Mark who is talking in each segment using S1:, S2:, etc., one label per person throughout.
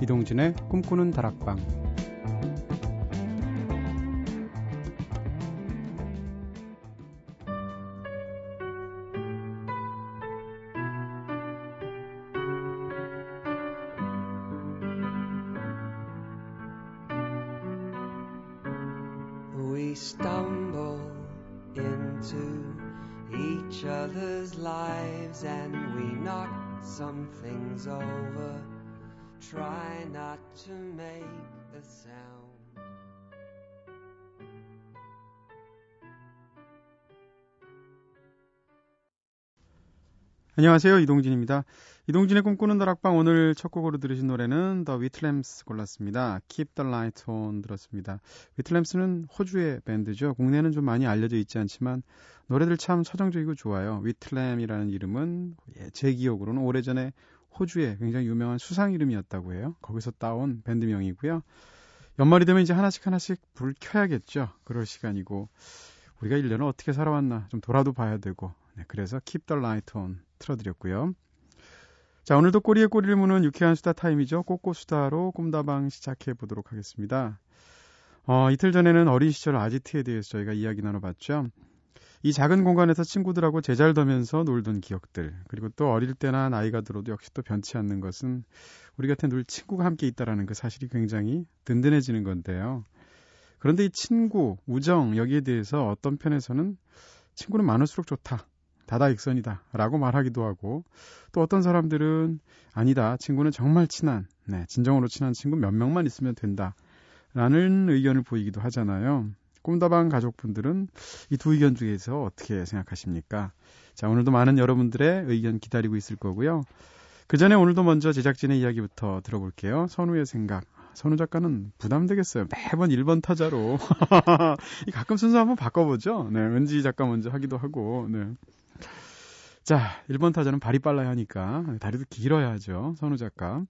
S1: 이동진의 꿈꾸는 다락방 안녕하세요 이동진입니다. 이동진의 꿈꾸는 다락방 오늘 첫 곡으로 들으신 노래는 더 위틀램스 골랐습니다. Keep the Light On 들었습니다. 위틀램스는 호주의 밴드죠. 국내는 좀 많이 알려져 있지 않지만 노래들 참 서정적이고 좋아요. 위틀램이라는 이름은 예, 제 기억으로는 오래전에 호주의 굉장히 유명한 수상 이름이었다고 해요. 거기서 따온 밴드명이고요. 연말이 되면 이제 하나씩 하나씩 불을 켜야겠죠. 그럴 시간이고 우리가 1년을 어떻게 살아왔나 좀 돌아도 봐야 되고 네, 그래서 Keep the Light On 틀어드렸고요. 자, 오늘도 꼬리에 꼬리를 무는 유쾌한 수다 타임이죠. 꼬꼬수다로 꿈다방 시작해 보도록 하겠습니다. 어, 이틀 전에는 어린 시절 아지트에 대해서 저희가 이야기 나눠봤죠. 이 작은 공간에서 친구들하고 제잘더면서 놀던 기억들, 그리고 또 어릴 때나 나이가 들어도 역시 또 변치 않는 것은 우리 곁에 늘 친구가 함께 있다라는 그 사실이 굉장히 든든해지는 건데요. 그런데 이 친구, 우정, 여기에 대해서 어떤 편에서는 친구는 많을수록 좋다. 다다익선이다. 라고 말하기도 하고, 또 어떤 사람들은 아니다. 친구는 정말 친한, 네, 진정으로 친한 친구 몇 명만 있으면 된다. 라는 의견을 보이기도 하잖아요. 꿈다방 가족분들은 이 두 의견 중에서 어떻게 생각하십니까? 자, 오늘도 많은 여러분들의 의견 기다리고 있을 거고요. 그 전에 오늘도 먼저 제작진의 이야기부터 들어볼게요. 선우의 생각. 선우 작가는 부담되겠어요. 매번 1번 타자로. 가끔 순서 한번 바꿔보죠. 네, 왠지 작가 먼저 하기도 하고, 네. 자, 1번 타자는 발이 빨라야 하니까 다리도 길어야 하죠. 선우 작가.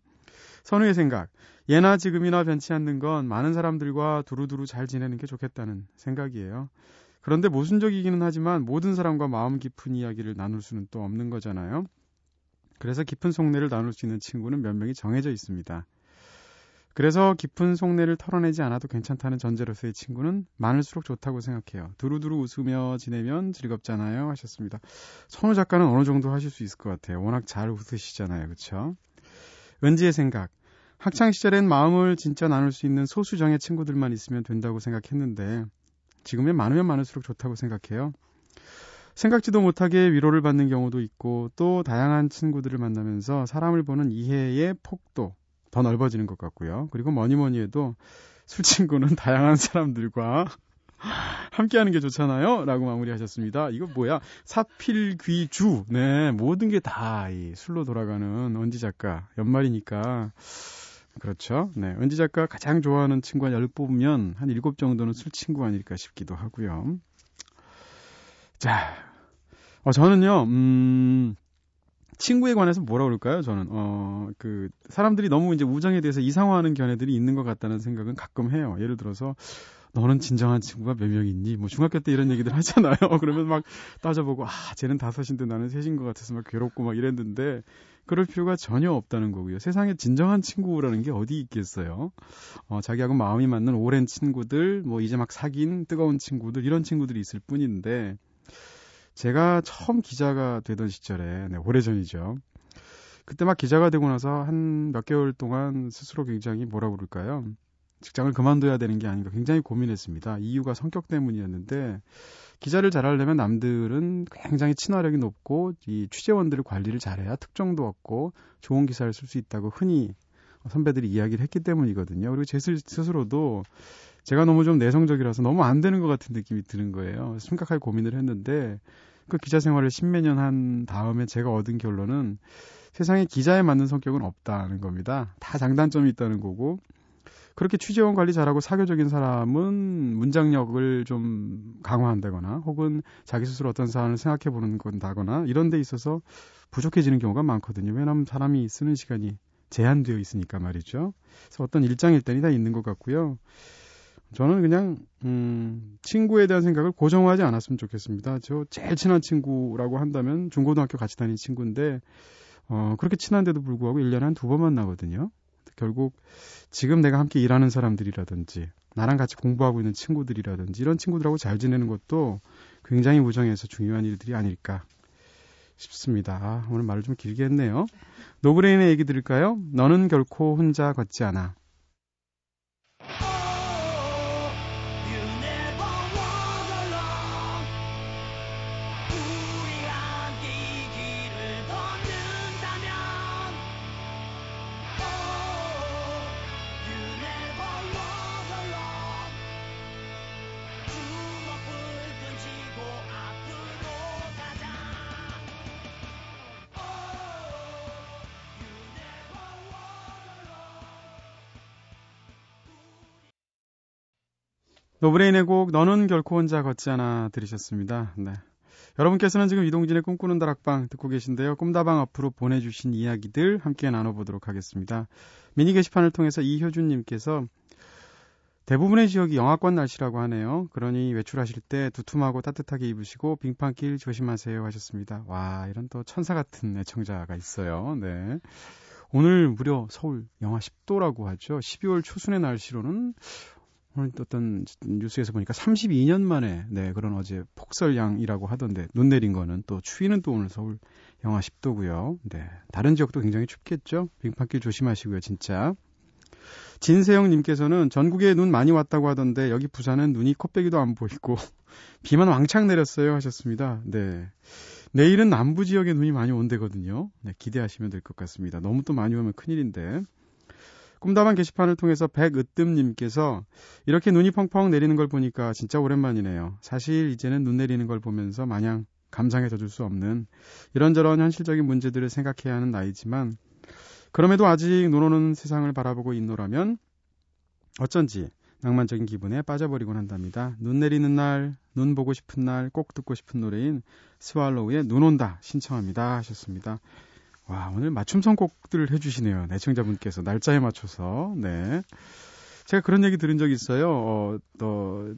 S1: 선우의 생각. 예나 지금이나 변치 않는 건 많은 사람들과 두루두루 잘 지내는 게 좋겠다는 생각이에요. 그런데 모순적이기는 하지만 모든 사람과 마음 깊은 이야기를 나눌 수는 또 없는 거잖아요. 그래서 깊은 속내를 나눌 수 있는 친구는 몇 명이 정해져 있습니다. 그래서 깊은 속내를 털어내지 않아도 괜찮다는 전제로서의 친구는 많을수록 좋다고 생각해요. 두루두루 웃으며 지내면 즐겁잖아요. 하셨습니다. 선우 작가는 어느 정도 하실 수 있을 것 같아요. 워낙 잘 웃으시잖아요. 그렇죠? 은지의 생각. 학창 시절엔 마음을 진짜 나눌 수 있는 소수정의 친구들만 있으면 된다고 생각했는데 지금은 많으면 많을수록 좋다고 생각해요. 생각지도 못하게 위로를 받는 경우도 있고 또 다양한 친구들을 만나면서 사람을 보는 이해의 폭도 더 넓어지는 것 같고요. 그리고 뭐니 뭐니 해도 술 친구는 다양한 사람들과 함께 하는 게 좋잖아요. 라고 마무리하셨습니다. 이거 뭐야? 사필귀주. 네, 모든 게 다 이 술로 돌아가는 언지 작가. 연말이니까. 그렇죠. 네. 은지 작가 가장 좋아하는 친구 한 10 뽑으면 한 7 정도는 술 친구 아닐까 싶기도 하고요. 자. 어, 저는요, 음, 친구에 관해서 뭐라 그럴까요? 저는 어 그 사람들이 너무 이제 우정에 대해서 이상화하는 견해들이 있는 것 같다는 생각은 가끔 해요. 예를 들어서 너는 진정한 친구가 몇 명 있니? 뭐 중학교 때 이런 얘기들 하잖아요. 그러면 막 따져보고 아 쟤는 다섯인데 나는 셋인 것 같아서 막 괴롭고 막 이랬는데 그럴 필요가 전혀 없다는 거고요. 세상에 진정한 친구라는 게 어디 있겠어요? 어, 자기하고 마음이 맞는 오랜 친구들, 뭐 이제 막 사귄 뜨거운 친구들 이런 친구들이 있을 뿐인데 제가 처음 기자가 되던 시절에, 네, 오래전이죠. 그때 막 기자가 되고 나서 한 몇 개월 동안 스스로 굉장히 뭐라 그럴까요? 직장을 그만둬야 되는 게 아닌가 굉장히 고민했습니다. 이유가 성격 때문이었는데, 기자를 잘하려면 남들은 굉장히 친화력이 높고, 이 취재원들을 관리를 잘해야 특정도 얻고, 좋은 기사를 쓸 수 있다고 흔히 선배들이 이야기를 했기 때문이거든요. 그리고 제 스스로도 제가 너무 좀 내성적이라서 너무 안 되는 것 같은 느낌이 드는 거예요. 심각하게 고민을 했는데 그 기자 생활을 십몇 년 한 다음에 제가 얻은 결론은 세상에 기자에 맞는 성격은 없다는 겁니다. 다 장단점이 있다는 거고 그렇게 취재원 관리 잘하고 사교적인 사람은 문장력을 좀 강화한다거나 혹은 자기 스스로 어떤 사안을 생각해 보는 건다거나 이런 데 있어서 부족해지는 경우가 많거든요. 왜냐하면 사람이 쓰는 시간이 제한되어 있으니까 말이죠. 그래서 어떤 일장일단이 다 있는 것 같고요. 저는 그냥 음, 친구에 대한 생각을 고정하지 않았으면 좋겠습니다. 저 제일 친한 친구라고 한다면 중고등학교 같이 다닌 친구인데 어, 그렇게 친한데도 불구하고 1년에 한 두 번 만나거든요. 결국 지금 내가 함께 일하는 사람들이라든지 나랑 같이 공부하고 있는 친구들이라든지 이런 친구들하고 잘 지내는 것도 굉장히 우정에서 중요한 일들이 아닐까 싶습니다. 아, 오늘 말을 좀 길게 했네요. 노브레인의 얘기 들을까요? 너는 결코 혼자 걷지 않아. 노브레인의 곡 너는 결코 혼자 걷지 않아 들으셨습니다. 네. 여러분께서는 지금 이동진의 꿈꾸는 다락방 듣고 계신데요. 꿈다방 앞으로 보내주신 이야기들 함께 나눠보도록 하겠습니다. 미니 게시판을 통해서 이효준님께서 대부분의 지역이 영하권 날씨라고 하네요. 그러니 외출하실 때 두툼하고 따뜻하게 입으시고 빙판길 조심하세요 하셨습니다. 와 이런 또 천사 같은 애청자가 있어요. 네. 오늘 무려 서울 영하 10도라고 하죠. 12월 초순의 날씨로는 오늘 어떤 뉴스에서 보니까 32년 만에 네 그런 어제 폭설양이라고 하던데 눈 내린 거는 또 추위는 또 오늘 서울 영하 10도고요. 네 다른 지역도 굉장히 춥겠죠. 빙판길 조심하시고요, 진짜. 진세영님께서는 전국에 눈 많이 왔다고 하던데 여기 부산은 눈이 코빼기도 안 보이고 비만 왕창 내렸어요 하셨습니다. 네. 내일은 남부 지역에 눈이 많이 온대거든요. 네, 기대하시면 될 것 같습니다. 너무 또 많이 오면 큰일인데. 꿈다방 게시판을 통해서 백으뜸님께서 이렇게 눈이 펑펑 내리는 걸 보니까 진짜 오랜만이네요. 사실 이제는 눈 내리는 걸 보면서 마냥 감상해 져줄 수 없는 이런저런 현실적인 문제들을 생각해야 하는 나이지만 그럼에도 아직 눈 오는 세상을 바라보고 있노라면 어쩐지 낭만적인 기분에 빠져버리곤 한답니다. 눈 내리는 날, 눈 보고 싶은 날 꼭 듣고 싶은 노래인 스왈로우의 눈 온다 신청합니다 하셨습니다. 와, 오늘 맞춤 선곡들을 해주시네요. 내청자분께서 날짜에 맞춰서. 네. 제가 그런 얘기 들은 적이 있어요. 어, 또,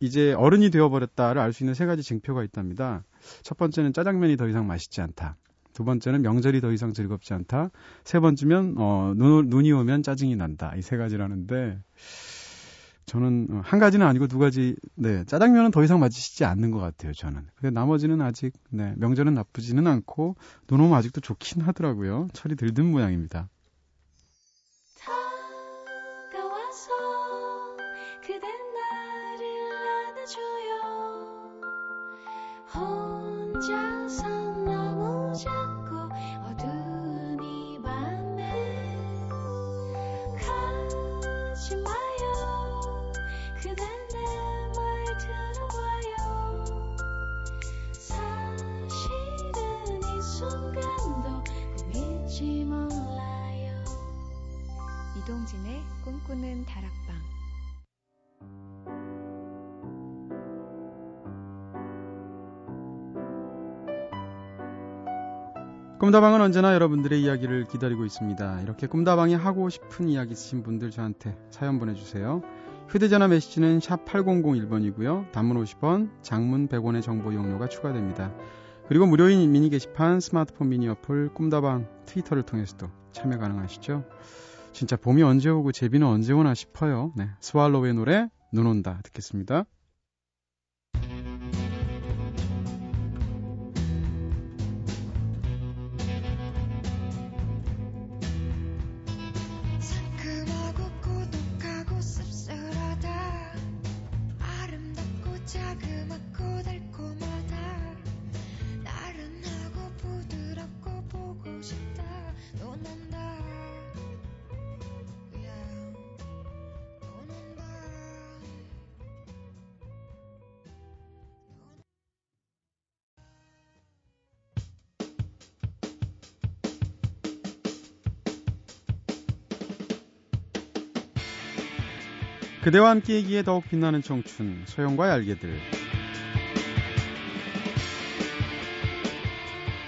S1: 이제 어른이 되어버렸다를 알 수 있는 세 가지 징표가 있답니다. 첫 번째는 짜장면이 더 이상 맛있지 않다. 두 번째는 명절이 더 이상 즐겁지 않다. 세 번째면, 어, 눈, 눈이 오면 짜증이 난다. 이 세 가지라는데, 저는 어, 한 가지는 아니고 두 가지 네 짜장면은 더 이상 맞으시지 않는 것 같아요 저는. 근데 나머지는 아직 네 명절은 나쁘지는 않고 눈 오면 아직도 좋긴 하더라고요. 철이 들든 모양입니다 꿈다방은 언제나 여러분들의 이야기를 기다리고 있습니다. 이렇게 꿈다방이 하고 싶은 이야기 있으신 분들 저한테 사연 보내주세요. 휴대전화 메시지는 샵 8001번이고요. 단문 50원, 장문 100원의 정보 이용료가 추가됩니다. 그리고 무료인 미니 게시판, 스마트폰 미니 어플, 꿈다방, 트위터를 통해서도 참여 가능하시죠. 진짜 봄이 언제 오고 제비는 언제 오나 싶어요. 네. 스왈로우의 노래 눈 온다 듣겠습니다. 그대와 함께이기에 더욱 빛나는 청춘 소영과의 알게들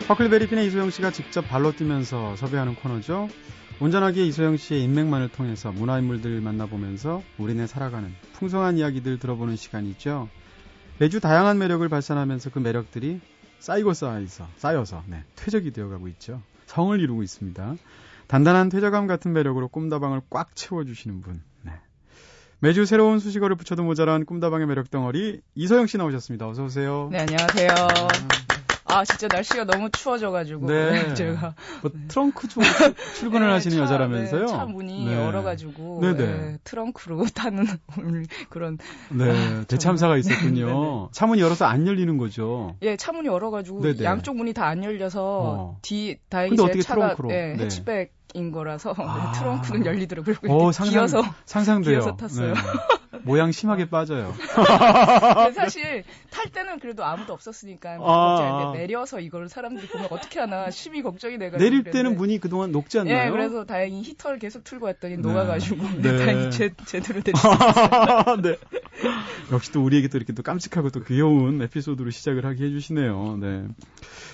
S1: 퍼클베리핀의 이소영 씨가 직접 발로 뛰면서 섭외하는 코너죠. 온전하게 이소영 씨의 인맥만을 통해서 문화인물들 만나보면서 우리네 살아가는 풍성한 이야기들 들어보는 시간이죠. 매주 다양한 매력을 발산하면서 그 매력들이 쌓이고 쌓여서, 쌓여서 네, 퇴적이 되어가고 있죠. 성을 이루고 있습니다. 단단한 퇴적감 같은 매력으로 꿈다방을 꽉 채워주시는 분. 네. 매주 새로운 수식어를 붙여도 모자란 꿈다방의 매력 덩어리 이소영 씨 나오셨습니다. 어서 오세요.
S2: 네, 안녕하세요. 아, 진짜 날씨가 너무 추워져가지고.
S1: 네.
S2: 제가.
S1: 뭐 트렁크 쪽 출근을
S2: 네,
S1: 하시는
S2: 차,
S1: 여자라면서요?
S2: 네, 차 문이
S1: 네.
S2: 열어가지고.
S1: 네네.
S2: 네, 트렁크로 타는 그런.
S1: 네, 대참사가 있었군요.
S2: 네네.
S1: 차문이 열어서 안 열리는 거죠.
S2: 예, 차 문이 열어가지고
S1: 네네.
S2: 양쪽 문이 다 안 열려서
S1: 어.
S2: 뒤, 다행히
S1: 근데
S2: 제
S1: 어떻게
S2: 차가
S1: 트렁크로?
S2: 예,
S1: 네.
S2: 해치백 인 거라서 네,
S1: 아.
S2: 트렁크는 열리더라고요.
S1: 어,
S2: 이렇게
S1: 상상,
S2: 기어서.
S1: 상상돼요.
S2: 기어서 탔어요.
S1: 네. 모양 심하게 빠져요.
S2: 근데 사실 탈 때는 그래도 아무도 없었으니까
S1: 아.
S2: 내려서 이걸 사람들이 보면 어떻게 하나 심히 걱정이 돼가지고
S1: 내릴
S2: 그랬는데.
S1: 때는 문이 그동안 녹지 않나요?
S2: 예, 그래서 다행히 히터를 계속 틀고 왔더니
S1: 네.
S2: 녹아가지고
S1: 네.
S2: 다행히 제, 제대로 됐어요.
S1: 네. 역시 또 우리에게 또 이렇게 또 깜찍하고 또 귀여운 에피소드로 시작을 하게 해주시네요. 네.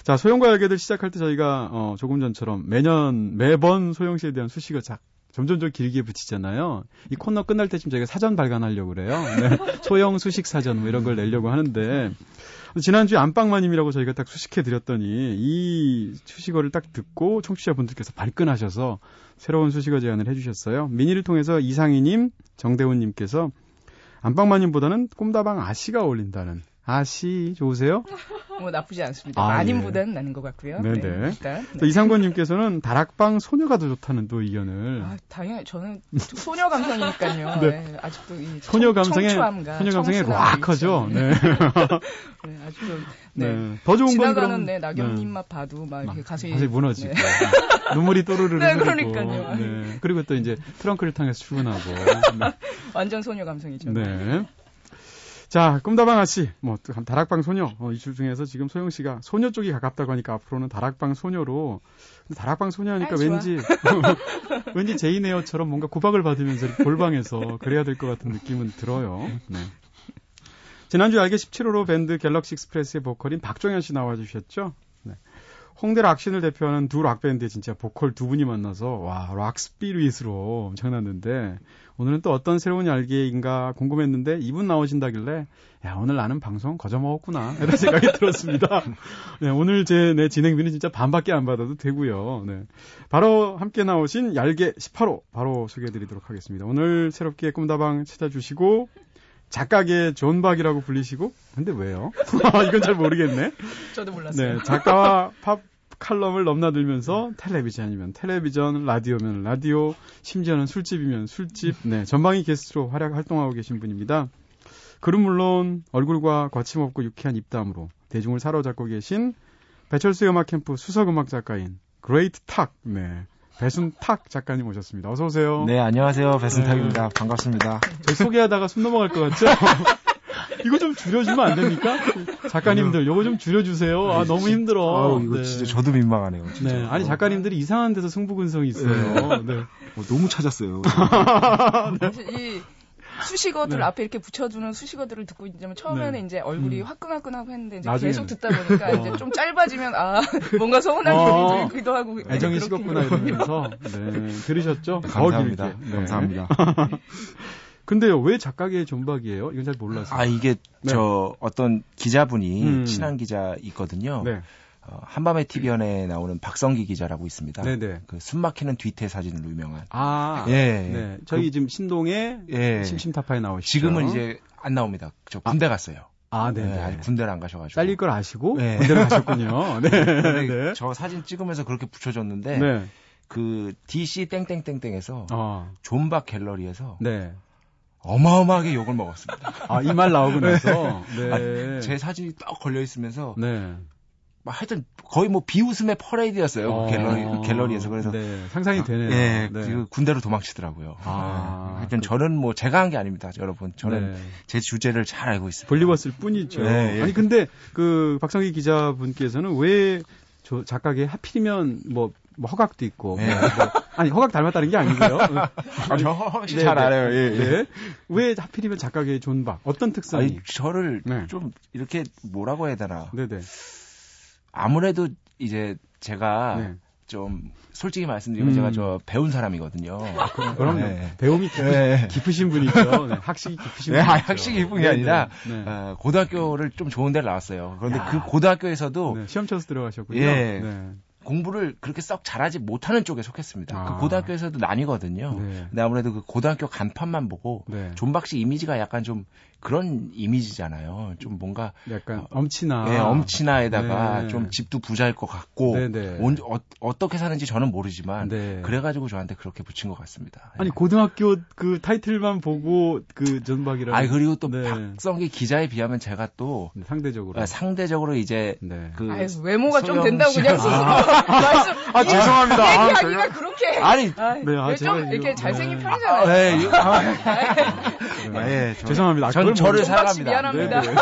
S1: 자, 소영과 알게들 시작할 때 저희가 어, 조금 전처럼 매년 매번 소영 씨에 대한 수식을 작 점점 좀 길게 붙이잖아요. 이 코너 끝날 때쯤 저희가 사전 발간하려고 그래요. 네. 소영 수식 사전 뭐 이런 걸 내려고 하는데 지난주에 안방마님이라고 저희가 딱 수식해 드렸더니 이 수식어를 딱 듣고 청취자분들께서 발끈하셔서 새로운 수식어 제안을 해주셨어요. 미니를 통해서 이상희님, 정대훈님께서 안방마님보다는 꿈다방 아씨가 어울린다는 아씨 좋으세요?
S2: 뭐 나쁘지 않습니다.
S1: 아,
S2: 마님보다는 나는 것 같고요.
S1: 네네.
S2: 네, 일단.
S1: 또 이상권님께서는 다락방 소녀가 더 좋다는 또 의견을
S2: 아, 당연히 저는 소녀 감성이니까요.
S1: 네.
S2: 네, 아직도 이
S1: 소녀
S2: 청-
S1: 감성의 소녀 감성의.
S2: 있죠.
S1: 네.
S2: 네, 아주 좀 네.
S1: 네. 더 좋은 건
S2: 지나가는
S1: 그럼
S2: 네, 나경님만 봐도 막 이렇게 가슴이
S1: 가슴이 무너지고
S2: 네.
S1: 눈물이 또르르
S2: 네, 그러니까요.
S1: 네. 그리고 또 이제 트렁크를 통해서 출근하고 네.
S2: 완전 소녀 감성이죠.
S1: 네. 자, 꿈다방 아씨, 뭐, 또 다락방 소녀, 어, 이줄 중에서 지금 소영 씨가 소녀 쪽이 가깝다고 하니까 앞으로는 다락방 소녀로, 근데 다락방 소녀 하니까
S2: 아이.
S1: 왠지, 왠지 제인 에어처럼 뭔가 구박을 받으면서 골방에서 그래야 될 것 같은 느낌은 들어요. 네. 지난주 얄개 17호로 밴드 갤럭시 익스프레스의 보컬인 박종현 씨 나와주셨죠? 네. 홍대 락 scene을 대표하는 두 락밴드의 진짜 보컬 두 분이 만나서, 와, 락 spirit으로 엄청났는데, 오늘은 또 어떤 새로운 얄개인가 궁금했는데 이분 나오신다길래 야 오늘 나는 방송 거저 먹었구나 이런 생각이 들었습니다. 네, 오늘 제 내 진행비는 진짜 반밖에 안 받아도 되고요. 네. 바로 함께 나오신 얄개 18호 바로 소개해 드리도록 하겠습니다. 오늘 새롭게 꿈다방 찾아주시고 작가계 존박이라고 불리시고 근데 왜요? 이건 잘 모르겠네.
S2: 저도 몰랐어요.
S1: 네, 작가와 팝 칼럼을 넘나들면서 텔레비전이면 텔레비전, 라디오면 라디오, 심지어는 술집이면 술집, 네, 전방위 게스트로 활약 활동하고 계신 분입니다. 글은 물론 얼굴과 거침없고 유쾌한 입담으로 대중을 사로잡고 계신 배철수의 음악 캠프 수석 음악 작가인 great 탁, 네, 배순탁 작가님 오셨습니다. 어서 오세요.
S3: 네, 안녕하세요.
S1: 네.
S3: 배순탁입니다. 반갑습니다.
S1: 저희 소개하다가 숨 넘어갈 것 같죠? 이거 좀 줄여주면 안 됩니까? 작가님들, 이거 좀 줄여주세요. 아, 너무 힘들어.
S3: 아우, 이거
S1: 네.
S3: 진짜 저도 민망하네요. 진짜.
S1: 네, 아니 작가님들이 이상한 데서 승부근성이 있어요. 네.
S3: 어, 너무 찾았어요.
S2: 사실 이 수식어들
S1: 네.
S2: 앞에 이렇게 붙여주는 수식어들을 듣고 있자면 처음에는
S1: 네.
S2: 이제 얼굴이
S1: 음.
S2: 화끈화끈하고 했는데 이제
S1: 나중에는.
S2: 계속 듣다 보니까 이제 좀 짧아지면 아 뭔가 서운한
S1: 어.
S2: 소리 들기도 하고
S1: 애정이 식었구나 이러면서 네, 들으셨죠? 더
S3: 감사합니다.
S1: 네.
S3: 감사합니다.
S1: 근데요, 왜 작가계의 존박이에요? 이건 잘 몰랐어요.
S3: 아, 이게
S1: 네.
S3: 저 어떤 기자분이
S1: 음.
S3: 친한 기자 있거든요.
S1: 네,
S3: 어, 한밤의 TV연에 나오는 박성기 기자라고 있습니다.
S1: 네, 네.
S3: 그 숨막히는 뒤태 사진으로 유명한.
S1: 아,
S3: 예.
S1: 네. 저희 지금 신동의
S3: 예.
S1: 심심타파에 나오시죠.
S3: 지금은 이제 안 나옵니다. 저 군대 갔어요.
S1: 아, 네,
S3: 네,
S1: 네.
S3: 아직 군대를 안 가셔가지고.
S1: 잘릴 걸 아시고
S3: 네.
S1: 군대를 가셨군요. 네, 네.
S3: 저 사진 찍으면서 그렇게 붙여줬는데
S1: 네.
S3: 그 DC 땡땡땡땡에서
S1: 어,
S3: 존박 갤러리에서
S1: 네.
S3: 어마어마하게 욕을 먹었습니다.
S1: 아, 이 말 나오고 나서. 네.
S3: 아, 제 사진이 딱 걸려 있으면서
S1: 네.
S3: 막 하여튼 거의 뭐 비웃음의 퍼레이드였어요.
S1: 어,
S3: 그 갤러리, 갤러리에서 그래서
S1: 네, 상상이 되네요.
S3: 예,
S1: 네.
S3: 그 군대로 도망치더라고요.
S1: 아,
S3: 네. 하여튼
S1: 그-
S3: 저는 뭐 제가 한 게 아닙니다, 여러분. 저는
S1: 네.
S3: 제 주제를 잘 알고 있습니다.
S1: 볼리버스일 뿐이죠.
S3: 네, 예.
S1: 아니 근데 그 박성기 기자분께서는 왜 저 작가계 하필이면 뭐, 뭐 허각도 있고
S3: 네.
S1: 뭐, 아니 허각 닮았다는 게 아니고요.
S3: 아, 저 훨씬
S1: 네,
S3: 잘
S1: 네.
S3: 알아요. 예, 예.
S1: 네. 왜 하필이면 작가계의 존박? 어떤 특성이?
S3: 아니, 저를
S1: 네.
S3: 좀 이렇게 뭐라고 해야 되나.
S1: 네네.
S3: 아무래도 이제 제가
S1: 네.
S3: 좀 솔직히 말씀드리면
S1: 음.
S3: 제가 저 배운 사람이거든요.
S1: 그럼
S3: 네.
S1: 배움이 깊으,
S3: 네.
S1: 깊으신 분이죠. 네, 학식이 깊으신
S3: 네,
S1: 분이죠.
S3: 아, 학식이 깊은 게
S1: 네,
S3: 아니라
S1: 네, 네.
S3: 어, 고등학교를 좀 좋은 데를 나왔어요. 그런데
S1: 야.
S3: 그 고등학교에서도
S1: 네, 시험 쳐서 들어가셨군요.
S3: 예.
S1: 네.
S3: 공부를 그렇게 썩 잘하지 못하는 쪽에 속했습니다.
S1: 아.
S3: 그 고등학교에서도 나뉘거든요.
S1: 네.
S3: 근데 아무래도 그 고등학교 간판만 보고
S1: 네.
S3: 존박 씨 이미지가 약간 좀 그런 이미지잖아요. 좀 뭔가
S1: 약간 엄친아.
S3: 예, 엄친아에다가
S1: 네.
S3: 좀 집도 부자일 것 같고
S1: 네네.
S3: 온- 어, 떻게 사는지 저는 모르지만
S1: 네.
S3: 그래가지고 저한테 그렇게 붙인 것 같습니다.
S1: 아니
S3: 예.
S1: 고등학교 그 타이틀만 보고 그 전박이라는.
S3: 아니 그리고 또
S1: 네.
S3: 박성기 기자에 비하면 제가 또
S1: 네, 상대적으로.
S3: 아, 상대적으로 이제
S1: 네.
S3: 그
S2: 아유, 외모가 좀 된다고
S3: 씨-
S2: 그냥 스스로 말씀.
S1: 아, 죄송합니다. 아,
S2: 얘기하기가 그렇게.
S3: 아니
S2: 아,
S1: 네, 아,
S2: 좀 이렇게
S1: 이거-
S2: 잘생긴
S1: 네.
S2: 편이잖아요.
S3: 네, 이- 아,
S1: 네.
S3: 예, 저-
S1: 죄송합니다. 아,
S3: 전
S1: 그걸
S3: 저를 사랑합니다.
S2: 미안합니다.
S1: 네, 네, 네.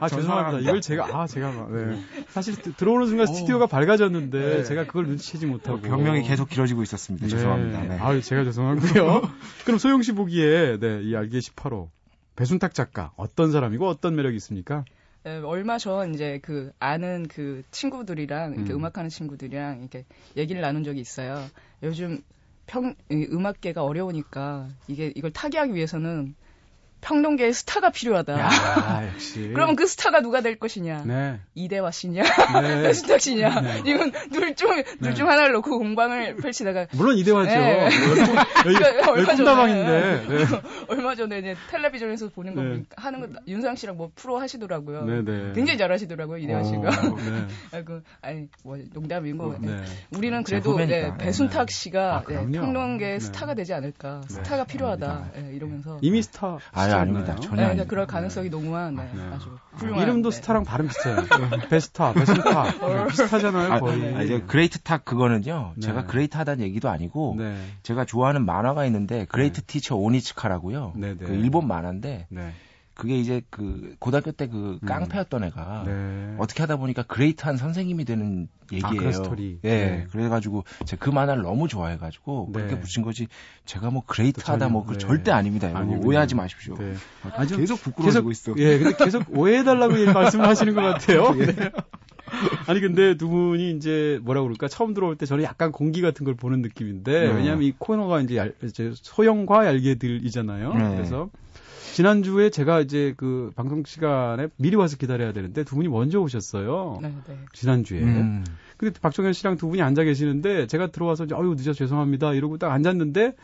S1: 아,
S3: 전
S1: 죄송합니다. 이걸 제가, 아, 제가, 막, 네. 사실 드- 들어오는 순간 스튜디오가 밝아졌는데,
S3: 네.
S1: 제가 그걸 눈치채지 못하고.
S3: 병명이 계속 길어지고 있었습니다. 죄송합니다. 네.
S1: 아 제가 죄송하고요. 그럼 소영 씨 보기에, 네, 이 알게 18호. 배순탁 작가, 어떤 사람이고 어떤 매력이 있습니까?
S2: 네, 얼마 전 이제 그 아는 그 친구들이랑 이렇게
S1: 음.
S2: 음. 악하는 친구들이랑 이렇게 얘기를 나눈 적이 있어요. 요즘 평이 음악계가 어려우니까 이게 이걸 타개하기 위해서는 평론계의 스타가 필요하다.
S1: 야, 역시.
S2: 그러면 그 스타가 누가 될 것이냐?
S1: 네.
S2: 이대화 씨냐?
S1: 네.
S2: 배순탁 씨냐?
S1: 네.
S2: 이건 둘중 둘중 하나를 놓고 공방을 펼치다가
S1: 물론 이대화죠.
S2: 네.
S1: 여기,
S2: 얼마
S1: 여기
S2: 전에-.
S1: 네.
S2: 얼마 전에 이제 텔레비전에서 보는 거
S1: 네.
S2: 보니까 하는 거 윤상 씨랑 뭐 프로 하시더라고요.
S1: 네, 네.
S2: 굉장히 잘하시더라고요 이대화 씨가.
S1: 어, 네.
S2: 아이고, 아니 뭐 농담이고. 네.
S1: 네.
S2: 우리는
S3: 제
S2: 그래도. 네, 배순탁
S1: 아,
S2: 씨가 네,
S1: 그럼요.
S2: 평론계의
S1: 네.
S2: 스타가 되지 않을까.
S1: 네.
S2: 스타가 필요하다. 네, 이러면서.
S1: 이미 스타.
S3: 아 니,
S1: 시절이었나요?
S3: 아닙니다. 전혀
S2: 네,
S3: 아닙니다.
S2: 그럴 가능성이 너무한 네,
S1: 네.
S2: 아주 훌륭한.
S1: 이름도
S2: 네.
S1: 스타랑 발음 비슷해요. 베스타, 베스타. 네, 비슷하잖아요,
S3: 아,
S1: 거의.
S3: 아, 이제 great 탁 그거는요.
S1: 네.
S3: 제가 great 하다는 얘기도 아니고
S1: 네.
S3: 제가 좋아하는 만화가 있는데 Great Teacher 오니츠카라고요.
S1: 네, 네.
S3: 그 일본 만화인데
S1: 네.
S3: 그게 이제 그 고등학교 때그
S1: 음.
S3: 깡패였던 애가
S1: 네.
S3: 어떻게 하다 보니까 great한 선생님이 되는 얘기예요.
S1: 아, 그런 스토리.
S3: 예.
S1: 네.
S3: 그래가지고 제가 그 만화를 너무 좋아해가지고
S1: 네.
S3: 그렇게 붙인 거지. 제가 뭐 그레이트하다 뭐그
S1: 네.
S3: 절대 아닙니다. 여러분.
S1: 아니군요.
S3: 오해하지 마십시오.
S1: 네.
S3: 아,
S1: 아주
S3: 계속 부끄러워지고 있어.
S1: 예, 근데 계속 오해해달라고 이 말씀을 하시는 것 같아요.
S3: 예.
S1: 네. 아니, 근데 두 분이 이제 뭐라 그럴까, 처음 들어올 때 저는 약간 공기 같은 걸 보는 느낌인데,
S3: 네.
S1: 왜냐하면 이 코너가 이제, 얄- 이제 소형과 얄개들이잖아요.
S3: 네.
S1: 그래서 지난주에 제가 이제 그 방송 시간에 미리 와서 기다려야 되는데 두 분이 먼저 오셨어요.
S2: 네, 네.
S1: 지난주에.
S3: 음.
S1: 근데 박정현 씨랑 두 분이 앉아 계시는데 제가 들어와서 이제 아유 늦어 죄송합니다 이러고 딱 앉았는데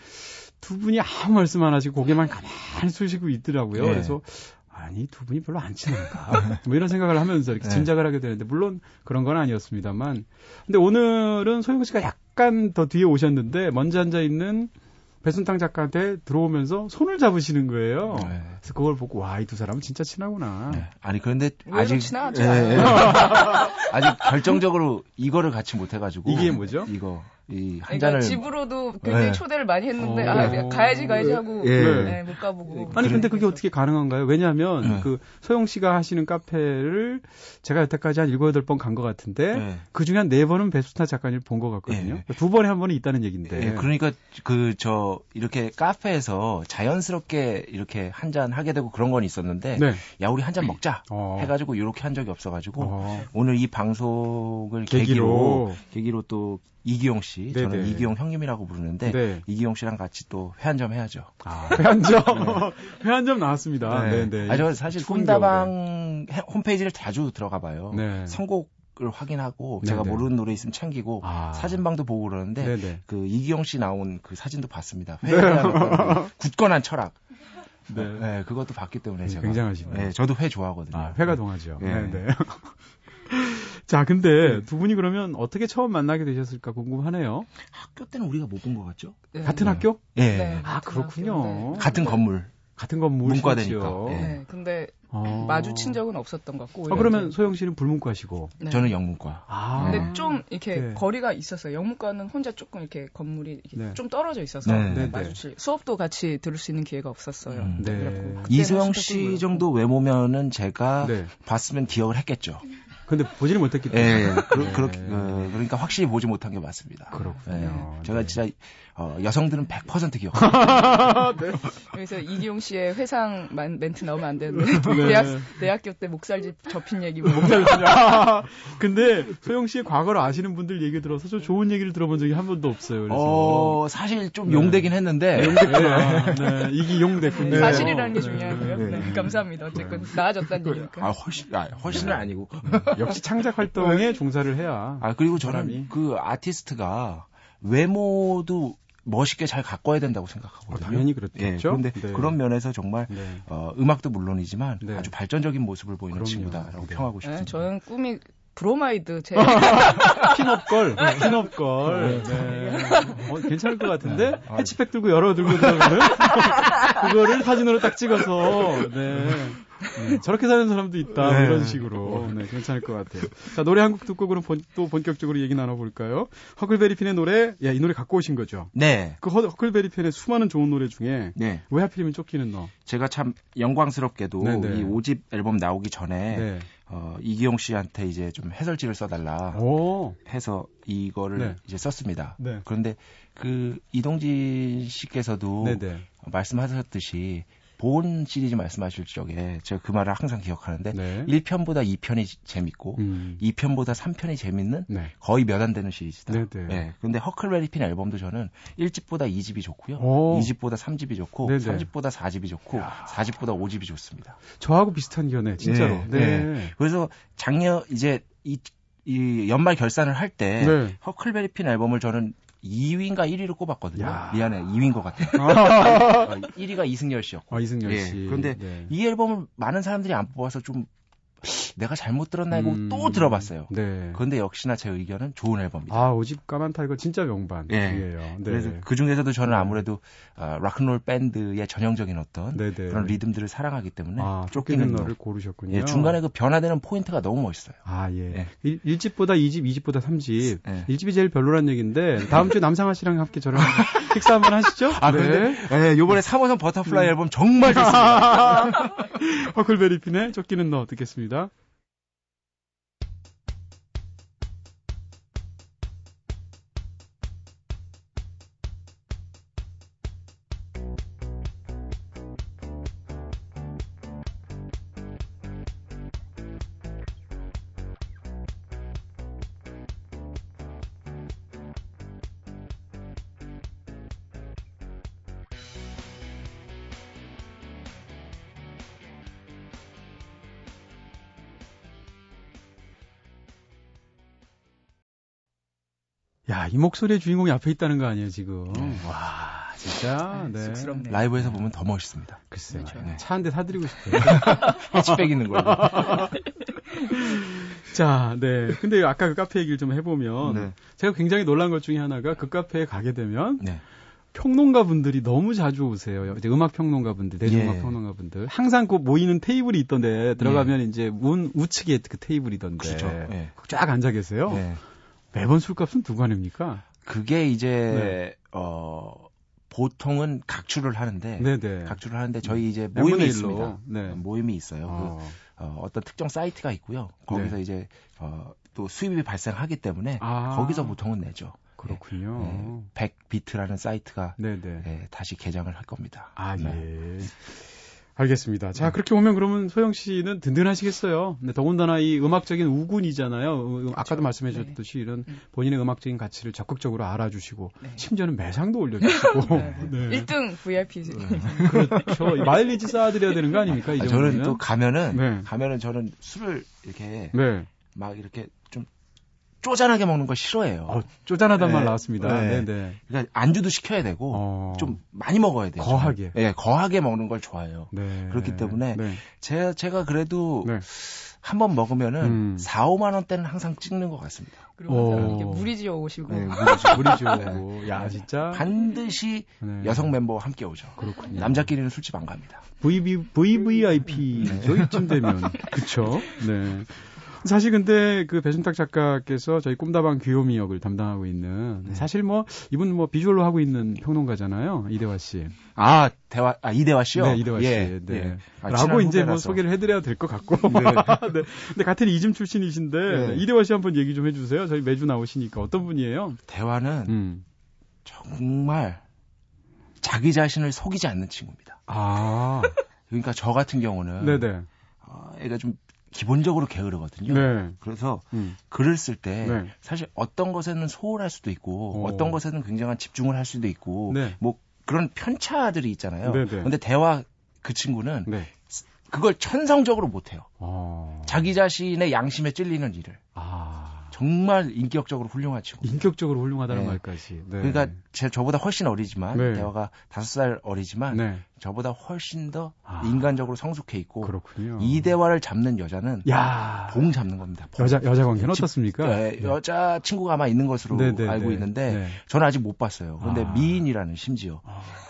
S1: 두 분이 아무 말씀 안 하시고 고개만 가만히 쑤시고 있더라고요.
S3: 네.
S1: 그래서 아니 두 분이 별로 안 친한가 뭐 이런 생각을 하면서 이렇게
S3: 네.
S1: 짐작을 하게 되는데 물론 그런 건 아니었습니다만 근데 오늘은 소영 씨가 약간 더 뒤에 오셨는데 먼저 앉아 있는 배순탕 작가한테 들어오면서 손을 잡으시는 거예요.
S3: 네.
S1: 그래서 그걸 보고 와 이 두 사람은 진짜 친하구나.
S3: 네. 아니 그런데 아직
S2: 친하죠.
S3: 예, 예. 아직 결정적으로 이거를 같이 못 해가지고
S1: 이게 뭐죠?
S3: 이거 이한
S2: 그러니까
S3: 잔을
S2: 집으로도 굉장히
S3: 네.
S2: 초대를 많이 했는데
S1: 어.
S2: 아 가야지 가야지 하고
S3: 예.
S2: 네, 못 가보고
S1: 아니 근데 그게 어떻게 가능한가요? 왜냐하면
S3: 네.
S1: 그 소영 씨가 하시는 카페를 제가 여태까지 한 일곱 여덟 번 간 것 같은데
S3: 네.
S1: 그 중에 한 네 번은 배수타 작가님을 본 것 같거든요.
S3: 예.
S1: 두 번에 한 번은 있다는 얘기인데.
S3: 예, 그러니까 그 저 이렇게 카페에서 자연스럽게 이렇게 한 잔 하게 되고 그런 건 있었는데
S1: 네.
S3: 야 우리 한 잔 먹자
S1: 어.
S3: 해가지고 이렇게 한 적이 없어가지고
S1: 어.
S3: 오늘 이 방송을
S1: 계기로.
S3: 계기로 계기로 또 이기용 씨
S1: 네네.
S3: 저는 이기용 형님이라고 부르는데
S1: 네.
S3: 이기용 씨랑 같이 또 회한점 해야죠.
S1: 아, 회한점 회한점 나왔습니다. 네, 네.
S3: 아, 저 사실 꿈다방 해- 홈페이지를 자주 들어가 봐요.
S1: 네.
S3: 선곡 을 확인하고
S1: 네,
S3: 제가
S1: 네.
S3: 모르는 노래 있으면 챙기고
S1: 아.
S3: 사진방도 보고 그러는데
S1: 네, 네.
S3: 그 이기용 씨 나온 그 사진도 봤습니다. 어떤 그 굳건한 철학.
S1: 네.
S3: 네. 그것도 봤기 때문에
S1: 네,
S3: 제가
S1: 굉장하시네요.
S3: 네, 저도 회 좋아하거든요.
S1: 아, 회가 동하죠.
S3: 네.
S1: 네, 네. 자, 근데 두 분이 그러면 어떻게 처음 만나게 되셨을까 궁금하네요.
S3: 학교 때는 우리가 못 본 것 같죠?
S2: 네.
S1: 같은
S3: 네.
S1: 학교?
S3: 예.
S2: 네.
S1: 아, 그렇군요.
S3: 같은 건물.
S1: 같은 건물
S3: 문과대니까. 예.
S2: 네, 근데
S1: 어.
S2: 마주친 적은 없었던 것 같고.
S1: 아, 그러면
S2: 이제-
S1: 소영 씨는 불문과시고.
S2: 네.
S3: 저는 영문과.
S1: 아.
S2: 근데 좀 이렇게
S1: 네.
S2: 거리가 있었어요. 영문과는 혼자 조금 이렇게 건물이 이렇게
S1: 네.
S2: 좀 떨어져 있어서
S3: 네.
S1: 네, 네.
S2: 마주칠 수업도 같이 들을 수 있는 기회가 없었어요.
S3: 음.
S1: 네.
S3: 이소영 씨. 정도 외모면은 제가
S1: 네.
S3: 봤으면 기억을 했겠죠.
S1: 근데 보지를 못했기
S3: 예,
S1: 때문에.
S3: 예. 그,
S1: 네.
S3: 그렇게, 어, 그러니까 확실히 보지 못한 게 맞습니다.
S1: 그렇군요.
S3: 예. 제가
S1: 네.
S3: 진짜, 어, 여성들은 100% 기억.
S1: 네.
S2: 그래서 이기용 씨의 회상 만- 멘트 나오면 안 되는데
S1: 네.
S2: 대학 대학교 때 목살집 접힌 얘기 뭐
S1: 아, 근데 소영 씨의 과거를 아시는 분들 얘기 들어서 좀 좋은 얘기를 들어본 적이 한 번도 없어요. 그래서
S3: 어, 사실 좀
S1: 네.
S3: 용되긴 했는데.
S1: 용됐구나. 네, 이기 용됐군요.
S2: 사실이라는 게
S1: 네.
S2: 중요하고요.
S3: 네.
S2: 네, 감사합니다. 어쨌건 나아졌다는 얘기니까.
S3: 아, 훨씬, 아, 훨씬은 아니고.
S1: 역시 창작 활동에 종사를 해야.
S3: 아, 그리고 저는
S1: 사람이.
S3: 그 아티스트가 외모도 멋있게 잘 가꿔야 된다고 생각하거든요.
S1: 어, 당연히
S3: 예,
S1: 그렇겠죠.
S3: 그런데
S1: 네.
S3: 그런 면에서 정말
S1: 네.
S3: 어, 음악도 물론이지만
S1: 네.
S3: 아주 발전적인 모습을 보이는
S1: 그럼요.
S3: 친구다라고
S1: 네.
S3: 평하고 싶습니다.
S2: 네, 저는 꿈이 브로마이드 제
S1: pin-up girl, pin-up girl. 네. 어, 괜찮을 것 같은데? 해치백 들고 열어 들고 들어가는? 그거를 사진으로 딱 찍어서, 네. 네, 저렇게 사는 사람도 있다.
S3: 네.
S1: 이런 식으로. 네, 괜찮을 것 같아요. 자, 노래 한 곡 듣고 그럼 본- 또 본격적으로 얘기 나눠볼까요? 허클베리핀의 노래, 야, 이 노래 갖고 오신 거죠?
S3: 네,
S1: 그 허- 허클베리핀의 수많은 좋은 노래 중에
S3: 네.
S1: 왜 하필이면 쫓기는 너?
S3: 제가 참 영광스럽게도
S1: 네, 네.
S3: 이 5집 앨범 나오기 전에
S1: 네.
S3: 어, 이기용 씨한테 이제 좀 해설지를 써달라
S1: 오.
S3: 해서 이거를
S1: 네.
S3: 이제 썼습니다.
S1: 네.
S3: 그런데 그 이동진 씨께서도
S1: 네네.
S3: 말씀하셨듯이 본 시리즈 말씀하실 적에 제가 그 말을 항상 기억하는데
S1: 네.
S3: 1편보다 2편이 재밌고
S1: 음.
S3: 2편보다 3편이 재밌는
S1: 네.
S3: 거의 몇 안 되는 시리즈다.
S1: 네 네.
S3: 네. 근데 허클베리핀 앨범도 저는 1집보다 2집이 좋고요.
S1: 오.
S3: 2집보다 3집이 좋고
S1: 네네.
S3: 3집보다 4집이 좋고 4집보다 5집이 좋습니다.
S1: 저하고 비슷한 견해, 진짜로.
S3: 네,
S1: 네.
S3: 그래서 작년 이제 이, 이 연말 결산을 할때
S1: 네.
S3: 허클베리핀 앨범을 저는 2위인가 1위로 꼽았거든요.
S1: 야.
S3: 미안해, 2위인 것 같아요. 어, 1위가 이승열 씨였고.
S1: 아, 이승열
S3: 예,
S1: 씨.
S3: 그런데
S1: 네.
S3: 이 앨범을 많은 사람들이 안 뽑아서 좀 내가 잘못 들었나 하고
S1: 음,
S3: 또 들어봤어요.
S1: 네.
S3: 그런데 역시나 제 의견은 좋은 앨범이다.
S1: 아, 5집 까만 타이거 진짜 명반이에요.
S3: 예.
S1: 네.
S3: 그래서 그 중에서도 저는 아무래도 어, 락큰롤 밴드의 전형적인 어떤
S1: 네네.
S3: 그런 리듬들을 사랑하기 때문에
S1: 아,
S3: 쫓기는 너.
S1: 너를 고르셨군요.
S3: 예, 중간에 그 변화되는 포인트가 너무 멋있어요.
S1: 아, 예.
S3: 예.
S1: 일 1집보다 2집, 2집보다 3집.
S3: 예.
S1: 1집이 제일 별로란 얘기인데, 다음 주에 남상아 씨랑 함께 저랑 식사 한번 하시죠?
S3: 아,
S1: 네.
S3: 근데 예, 요번에 3호선 버터플라이 앨범 정말 좋습니다.
S1: 허클베리핀의 쫓기는 너 듣겠습니다. 야, 이 목소리의 주인공이 앞에 있다는 거 아니에요, 지금. 와, 진짜. 네.
S2: 쑥스럽네요.
S3: 라이브에서 보면 더 멋있습니다.
S1: 글쎄요.
S2: 그렇죠.
S1: 네. 차한 대 사드리고 싶어요.
S3: 해치백 있는 걸로.
S1: 자, 네. 근데 아까 그 카페 얘기를 좀 해보면,
S3: 네.
S1: 제가 굉장히 놀란 것 중에 하나가 그 카페에 가게 되면,
S3: 네.
S1: 평론가 분들이 너무 자주 오세요. 이제 음악 평론가 분들, 대중 음악
S3: 예.
S1: 평론가 분들. 항상 그 모이는 테이블이 있던데, 들어가면 이제 문 우측에 그 테이블이던데.
S3: 그렇죠. 예.
S1: 쫙 앉아 계세요.
S3: 네.
S1: 매번 술값은 누가 냅니까?
S3: 그게 이제
S1: 네.
S3: 어 보통은 각출을 하는데
S1: 네네.
S3: 각출을 하는데 저희 이제
S1: 몇
S3: 모임이 있습니다.
S1: 네.
S3: 모임이 있어요. 그,
S1: 어.
S3: 어, 어떤 특정 사이트가 있고요. 거기서
S1: 네.
S3: 이제 어, 또 수입이 발생하기 때문에
S1: 아.
S3: 거기서 보통은 내죠.
S1: 그렇군요.
S3: 네. 100비트라는 사이트가
S1: 네네.
S3: 네, 다시 개장을 할 겁니다.
S1: 아,
S3: 네.
S1: 예. 알겠습니다. 자, 그렇게 보면 그러면 소영 씨는 든든하시겠어요. 네, 더군다나 이 음악적인 우군이잖아요. 음, 아까도 말씀해 주셨듯이 이런 본인의 음악적인 가치를 적극적으로 알아주시고,
S2: 네.
S1: 심지어는 매상도 올려주시고. 네.
S2: 1등 VIP.
S1: 그렇죠. 이 마일리지 쌓아드려야 되는 거 아닙니까? 이
S3: 아? 저는 또 가면은
S1: 네.
S3: 가면은 저는 술을 이렇게
S1: 네.
S3: 막 이렇게 좀 쪼잔하게 먹는 걸 싫어해요.
S1: 어, 쪼잔하단
S3: 네.
S1: 말 나왔습니다.
S3: 네.
S1: 네, 네.
S3: 그러니까 안주도 시켜야 되고
S1: 어.
S3: 좀 많이 먹어야 돼요.
S1: 거하게.
S3: 예, 거하게 먹는 걸 좋아해요.
S1: 네.
S3: 그렇기 때문에
S1: 네.
S3: 제가 제가 그래도
S1: 네.
S3: 한번 먹으면은
S1: 음.
S3: 4, 5만 원대는 항상 찍는 것 같습니다.
S2: 그리고 항상
S1: 어.
S2: 이렇게 무리지어 오시고.
S3: 네,
S1: 물이 지오고. 야, 진짜.
S3: 반드시
S1: 네.
S3: 여성 멤버와 함께 오죠.
S1: 그렇군요.
S3: 남자끼리는 술집 안 갑니다.
S1: VV, VVIP죠, 이쯤 되면. 그쵸? 네. 사실 근데 그 배순탁 작가께서 저희 꿈다방 귀요미 역을 담당하고 있는
S3: 네.
S1: 사실 뭐 이분 뭐 비주얼로 하고 있는 평론가잖아요 이대화 씨.
S3: 아 대화 아 이대화 씨요?
S1: 네 이대화 씨.
S3: 예,
S1: 네.
S3: 예. 아,
S1: 라고 이제 뭐. 소개를 해 드려야 될 것 같고.
S3: 네.
S1: 네. 근데 같은 이즘 출신이신데
S3: 네.
S1: 이대화 씨 한번 얘기 좀 해 주세요. 저희 매주 나오시니까 어떤 분이에요?
S3: 대화는
S1: 음.
S3: 정말 자기 자신을 속이지 않는 친구입니다.
S1: 아,
S3: 그러니까 저 같은 경우는
S1: 네네.
S3: 어, 애가 좀 기본적으로 게으르거든요.
S1: 네.
S3: 그래서
S1: 음.
S3: 글을 쓸때
S1: 네.
S3: 사실 어떤 것에는 소홀할 수도 있고
S1: 어.
S3: 어. 떤 것에는 굉장한 집중을 할 수도 있고
S1: 네.
S3: 뭐 그런 편차들이 있잖아요.
S1: 네, 네.
S3: 근데 대화 그 친구는
S1: 네.
S3: 그걸 천성적으로 못해요.
S1: 어.
S3: 자기 자신의 양심에 찔리는 일을
S1: 아.
S3: 정말 인격적으로 친구.
S1: 인격적으로 훌륭하다는
S3: 네.
S1: 말까지. 네.
S3: 그러니까 제 저보다 훨씬 어리지만
S1: 네.
S3: 대화가 다섯 살 어리지만
S1: 네.
S3: 저보다 훨씬 더
S1: 아.
S3: 인간적으로 성숙해 있고
S1: 그렇군요.
S3: 이 대화를 잡는 여자는
S1: 야.
S3: 봉 잡는 겁니다. 봉.
S1: 여자 여자 관계는
S3: 집-
S1: 어떻습니까?
S3: 네, 여자 친구가 아마 있는 것으로
S1: 네, 네,
S3: 알고
S1: 네.
S3: 있는데
S1: 네.
S3: 저는 아직 못 봤어요. 그런데
S1: 아.
S3: 미인이라는 심지어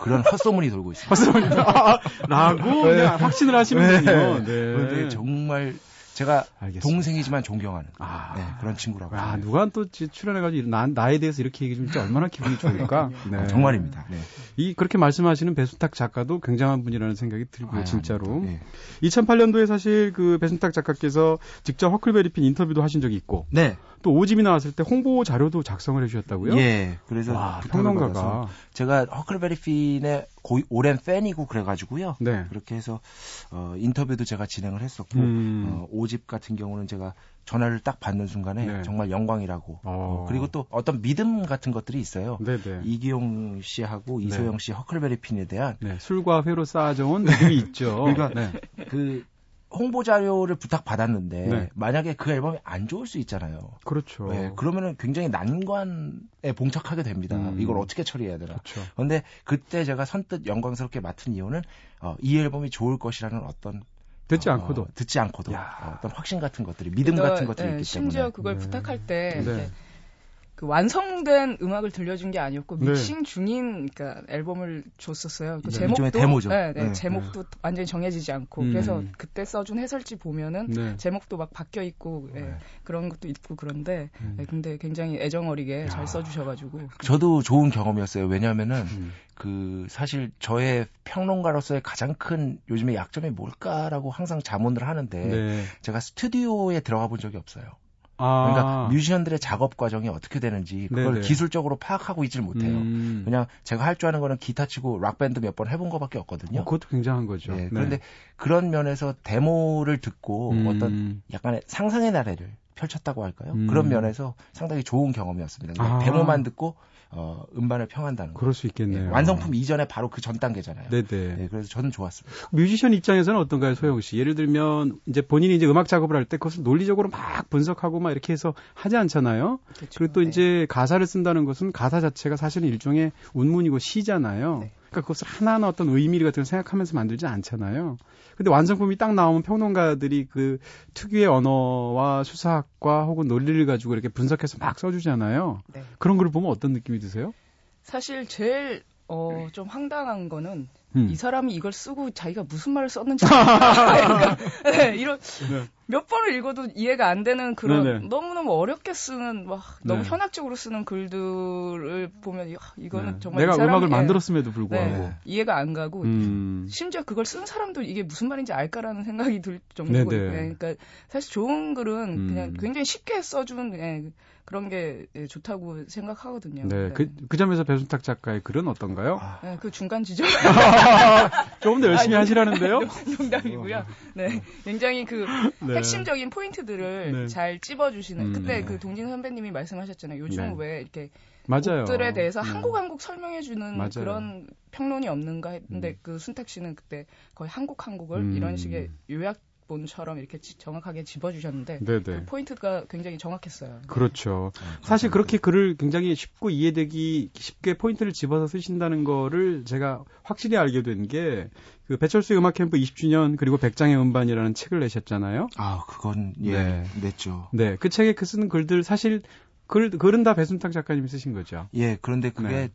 S3: 그런 헛소문이 돌고 있습니다.
S1: 헛소리다. 라고 그냥 확신을 하시는군요. 네.
S3: 그런데 정말 제가
S1: 알겠습니다.
S3: 동생이지만 존경하는
S1: 아.
S3: 네, 그런 친구라고.
S1: 아. 누가 또 지- 출연해가지고 나, 나에 대해서 이렇게 얘기해 주면 진짜 얼마나 기분이 좋을까? 네.
S3: 어, 정말입니다. 네.
S1: 이, 그렇게 말씀하시는 배순탁 작가도 굉장한 분이라는 생각이 들고요,
S3: 아,
S1: 진짜로.
S3: 네.
S1: 2008년도에 사실 그 배순탁 작가께서 직접 허클베리 핀 인터뷰도 하신 적이 있고,
S3: 네.
S1: 또 오집이 나왔을 때 홍보 자료도 작성을 해주셨다고요?
S3: 예. 그래서
S1: 와, 평론가가.
S3: 제가 허클베리 핀의 고, 오랜 팬이고 그래가지고요.
S1: 네.
S3: 그렇게 해서 어, 인터뷰도 제가 진행을 했었고
S1: 음.
S3: 어, 오집 같은 경우는 제가 전화를 딱 받는 순간에
S1: 네.
S3: 정말 영광이라고.
S1: 어.
S3: 어, 그리고 또 어떤 믿음 같은 것들이 있어요.
S1: 네네.
S3: 이기용 씨하고
S1: 네.
S3: 이소영 씨 허클베리 핀에 대한
S1: 네, 술과 회로 쌓아져온 느낌이 있죠.
S3: 그러니까
S1: 네.
S3: 그 홍보 자료를 부탁 받았는데
S1: 네.
S3: 만약에 그 앨범이 안 좋을 수 있잖아요.
S1: 그렇죠.
S3: 네, 그러면은 굉장히 난관에 봉착하게 됩니다.
S1: 음.
S3: 이걸 어떻게 처리해야 되나.
S1: 그렇죠.
S3: 그런데 그때 제가 선뜻 영광스럽게 맡은 이유는 어, 이 앨범이 좋을 것이라는 어떤
S1: 듣지
S3: 어,
S1: 않고도.
S3: 듣지 않고도
S1: 야.
S3: 어, 어떤 확신 같은 것들이 믿음
S2: 너-
S3: 같은 것들이
S2: 네,
S3: 있기
S2: 심지어
S3: 때문에
S2: 그걸
S1: 네.
S2: 부탁할 때
S1: 네.
S2: 그 완성된 음악을 들려준 게 아니었고
S1: 네.
S2: 믹싱 중인 그러니까 앨범을 줬었어요. 그
S1: 네.
S2: 제목도
S3: 데모죠.
S2: 네, 네,
S3: 네.
S2: 제목도 완전히 정해지지 않고
S1: 음.
S2: 그래서 그때 써준 해설지 보면은
S1: 네.
S2: 제목도 막 바뀌어 있고 예,
S3: 네.
S2: 그런 것도 있고 그런데
S1: 음.
S2: 예, 근데 굉장히 애정 어리게
S1: 야.
S2: 잘 써주셔가지고
S3: 저도 좋은 경험이었어요. 왜냐하면은
S1: 음.
S3: 그 사실 저의 평론가로서의 가장 큰 요즘의 약점이 뭘까라고 항상 자문을 하는데
S1: 네.
S3: 제가 스튜디오에 들어가 본 적이 없어요.
S1: 아.
S3: 그러니까 뮤지션들의 작업 과정이 어떻게 되는지 그걸
S1: 네네.
S3: 기술적으로 파악하고 있질 못해요.
S1: 음.
S3: 그냥 제가 할 줄 아는 거는 기타 치고 락 밴드 몇 번 해본 거밖에 없거든요.
S1: 어, 그것도 굉장한 거죠.
S3: 예,
S1: 네.
S3: 그런데 그런 면에서 데모를 듣고
S1: 음.
S3: 어떤 약간의 상상의 나래를 펼쳤다고 할까요?
S1: 음.
S3: 그런 면에서 상당히 좋은 경험이었습니다. 그냥
S1: 아.
S3: 데모만 듣고 어, 음반을 평한다는 거.
S1: 그럴 수 있겠네요.
S3: 예, 완성품 이전에 바로 그 전 단계잖아요.
S1: 네네.
S3: 예, 그래서 저는 좋았습니다.
S1: 뮤지션 입장에서는 어떤가요, 소영 씨? 예를 들면 이제 본인이 이제 음악 작업을 할 때 그것을 논리적으로 막 분석하고 막 이렇게 해서 하지 않잖아요.
S2: 그렇죠.
S1: 그리고 또
S2: 네.
S1: 이제 가사를 쓴다는 것은 가사 자체가 사실은 일종의 운문이고 시잖아요.
S2: 네.
S1: 그러니까 그것을 하나하나 어떤 의미 같은 걸 생각하면서 만들지 않잖아요. 근데 완성품이 딱 나오면 평론가들이 그 특유의 언어와 수사학과 혹은 논리를 가지고 이렇게 분석해서 막 써주잖아요.
S2: 네.
S1: 그런 걸 보면 어떤 느낌이 드세요?
S2: 사실 제일 어, 좀 황당한 거는
S1: 음.
S2: 이 사람이 이걸 쓰고 자기가 무슨 말을 썼는지 그러니까, 네, 이런
S1: 네.
S2: 몇 번을 읽어도 이해가 안 되는 그런
S1: 네네.
S2: 너무너무 어렵게 쓰는 막 너무
S1: 네.
S2: 현학적으로 쓰는 글들을 보면 야, 이거는
S1: 네.
S2: 정말
S1: 내가
S2: 이 사람이,
S1: 음악을
S2: 예,
S1: 만들었음에도
S2: 네,
S1: 불구하고.
S2: 이해가 안 가고
S1: 음.
S2: 심지어 그걸 쓴 사람도 이게 무슨 말인지 알까라는 생각이 들 정도고. 예, 그러니까 사실 좋은 글은
S1: 음.
S2: 그냥 굉장히 쉽게 써준 예, 그런 게 예, 좋다고 생각하거든요.
S1: 네, 그, 그 점에서 배순탁 작가의 글은 어떤가요?
S3: 아,
S2: 예, 그 중간 지점
S1: 조금 더 열심히
S2: 아니,
S1: 하시라는데요?
S2: 농담이고요. 네, 굉장히 그
S1: 네.
S2: 핵심적인 포인트들을
S1: 네.
S2: 잘 찝어주시는.
S1: 음,
S2: 그때
S1: 네.
S2: 그 동진 선배님이 말씀하셨잖아요. 요즘
S1: 네.
S2: 왜 이렇게
S1: 맞아요.
S2: 곡들에 대해서
S1: 네.
S2: 한곡 한 곡 설명해주는
S1: 맞아요.
S2: 그런 평론이 없는가 했는데
S1: 음.
S2: 그 순탁 씨는 그때 거의 한 곡 한 곡을
S1: 음.
S2: 이런 식의 요약 본처럼 이렇게 지- 정확하게 집어주셨는데
S1: 네네.
S2: 그 포인트가 굉장히 정확했어요.
S1: 그렇죠.
S3: 네,
S1: 사실. 그렇게 글을 굉장히 쉽고 이해되기 쉽게 포인트를 집어서 쓰신다는 거를 제가 확실히 알게 된 게 그 배철수의 음악 캠프 20주년 그리고 백장의 음반이라는 책을 내셨잖아요.
S3: 아, 그건 예,
S1: 네.
S3: 냈죠.
S1: 네, 그 책에 그 쓰는 글들 사실 글 글은 다 배순탁 작가님이 쓰신 거죠.
S3: 예, 그런데 그게
S1: 네.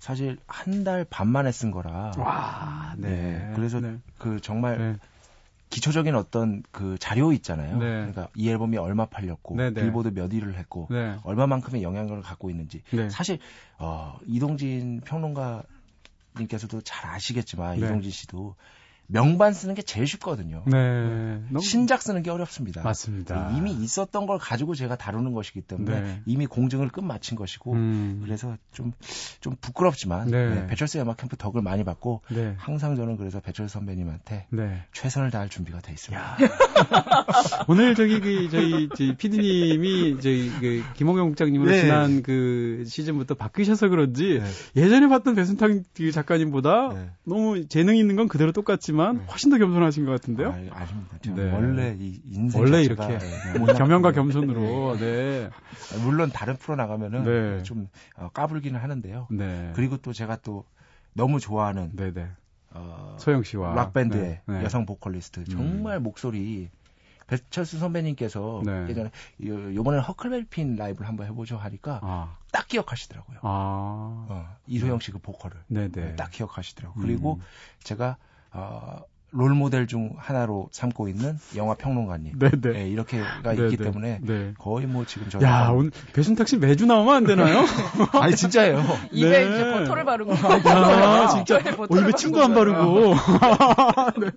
S3: 사실 한 달 반 만에 쓴 거라.
S1: 와,
S3: 네. 그래서
S1: 네.
S3: 그 정말
S1: 네.
S3: 기초적인 어떤 그 자료 있잖아요.
S1: 네.
S3: 그러니까 이 앨범이 얼마 팔렸고
S1: 네, 네.
S3: 빌보드 몇 위를 했고
S1: 네.
S3: 얼마만큼의 영향력을 갖고 있는지
S1: 네.
S3: 사실 어, 이동진 평론가님께서도 잘 아시겠지만
S1: 네.
S3: 이동진 씨도 명반 쓰는 게 제일 쉽거든요.
S1: 네. 너무
S3: 신작 쓰는 게 어렵습니다.
S1: 맞습니다.
S3: 이미 있었던 걸 가지고 제가 다루는 것이기 때문에
S1: 네.
S3: 이미 공증을 끝마친 것이고
S1: 음.
S3: 그래서 좀좀 부끄럽지만
S1: 네.
S3: 네, 배철수 음악 캠프 덕을 많이 받고
S1: 네.
S3: 항상 저는 그래서 배철수 선배님한테
S1: 네.
S3: 최선을 다할 준비가 돼 있습니다.
S1: 오늘 저기 그 저희 저희 PD님이 저희 그 김홍영 국장님으로
S3: 네.
S1: 지난 그 시즌부터 바뀌셔서 그런지
S3: 네.
S1: 예전에 봤던 배순탁 그 작가님보다
S3: 네.
S1: 너무 재능 있는 건 그대로 똑같지만
S3: 네.
S1: 훨씬 더 겸손하신 것 같은데요.
S3: 아, 아닙니다. 저는
S1: 네.
S3: 원래 이 인생
S1: 원래 이렇게
S3: 네,
S1: 뭐 겸연과
S3: 그냥-
S1: 겸손으로 네.
S3: 물론 다른 프로 나가면은
S1: 네.
S3: 좀 어, 까불기는 하는데요.
S1: 네.
S3: 그리고 또 제가 또 너무 좋아하는
S1: 네, 네.
S3: 어,
S1: 소영 씨와
S3: 락 밴드의
S1: 네, 네.
S3: 여성 보컬리스트 정말 목소리 배철수 선배님께서
S1: 네.
S3: 예전에 요- 요번에 허클벨핀 라이브를 한번 해보죠 하니까
S1: 아.
S3: 딱 기억하시더라고요.
S1: 아.
S3: 어, 이소영 씨 그 보컬을
S1: 네, 네.
S3: 딱 기억하시더라고요.
S1: 음.
S3: 그리고 제가 어, 롤 모델 중 하나로 삼고 있는 영화 평론가님
S1: 네, 네.
S3: 예, 이렇게가
S1: 네,
S3: 있기
S1: 네.
S3: 때문에
S1: 네.
S3: 거의 뭐 지금 저
S1: 야, 오늘 배순탁 씨 매주 나오면 안 되나요?
S3: 아니 진짜예요.
S2: 입에
S1: 네.
S2: 이제 버터를 바르고.
S1: 아, 진짜.
S2: 입에
S1: 어,
S2: 버터를
S1: 입에 침도 안 바르고. 네.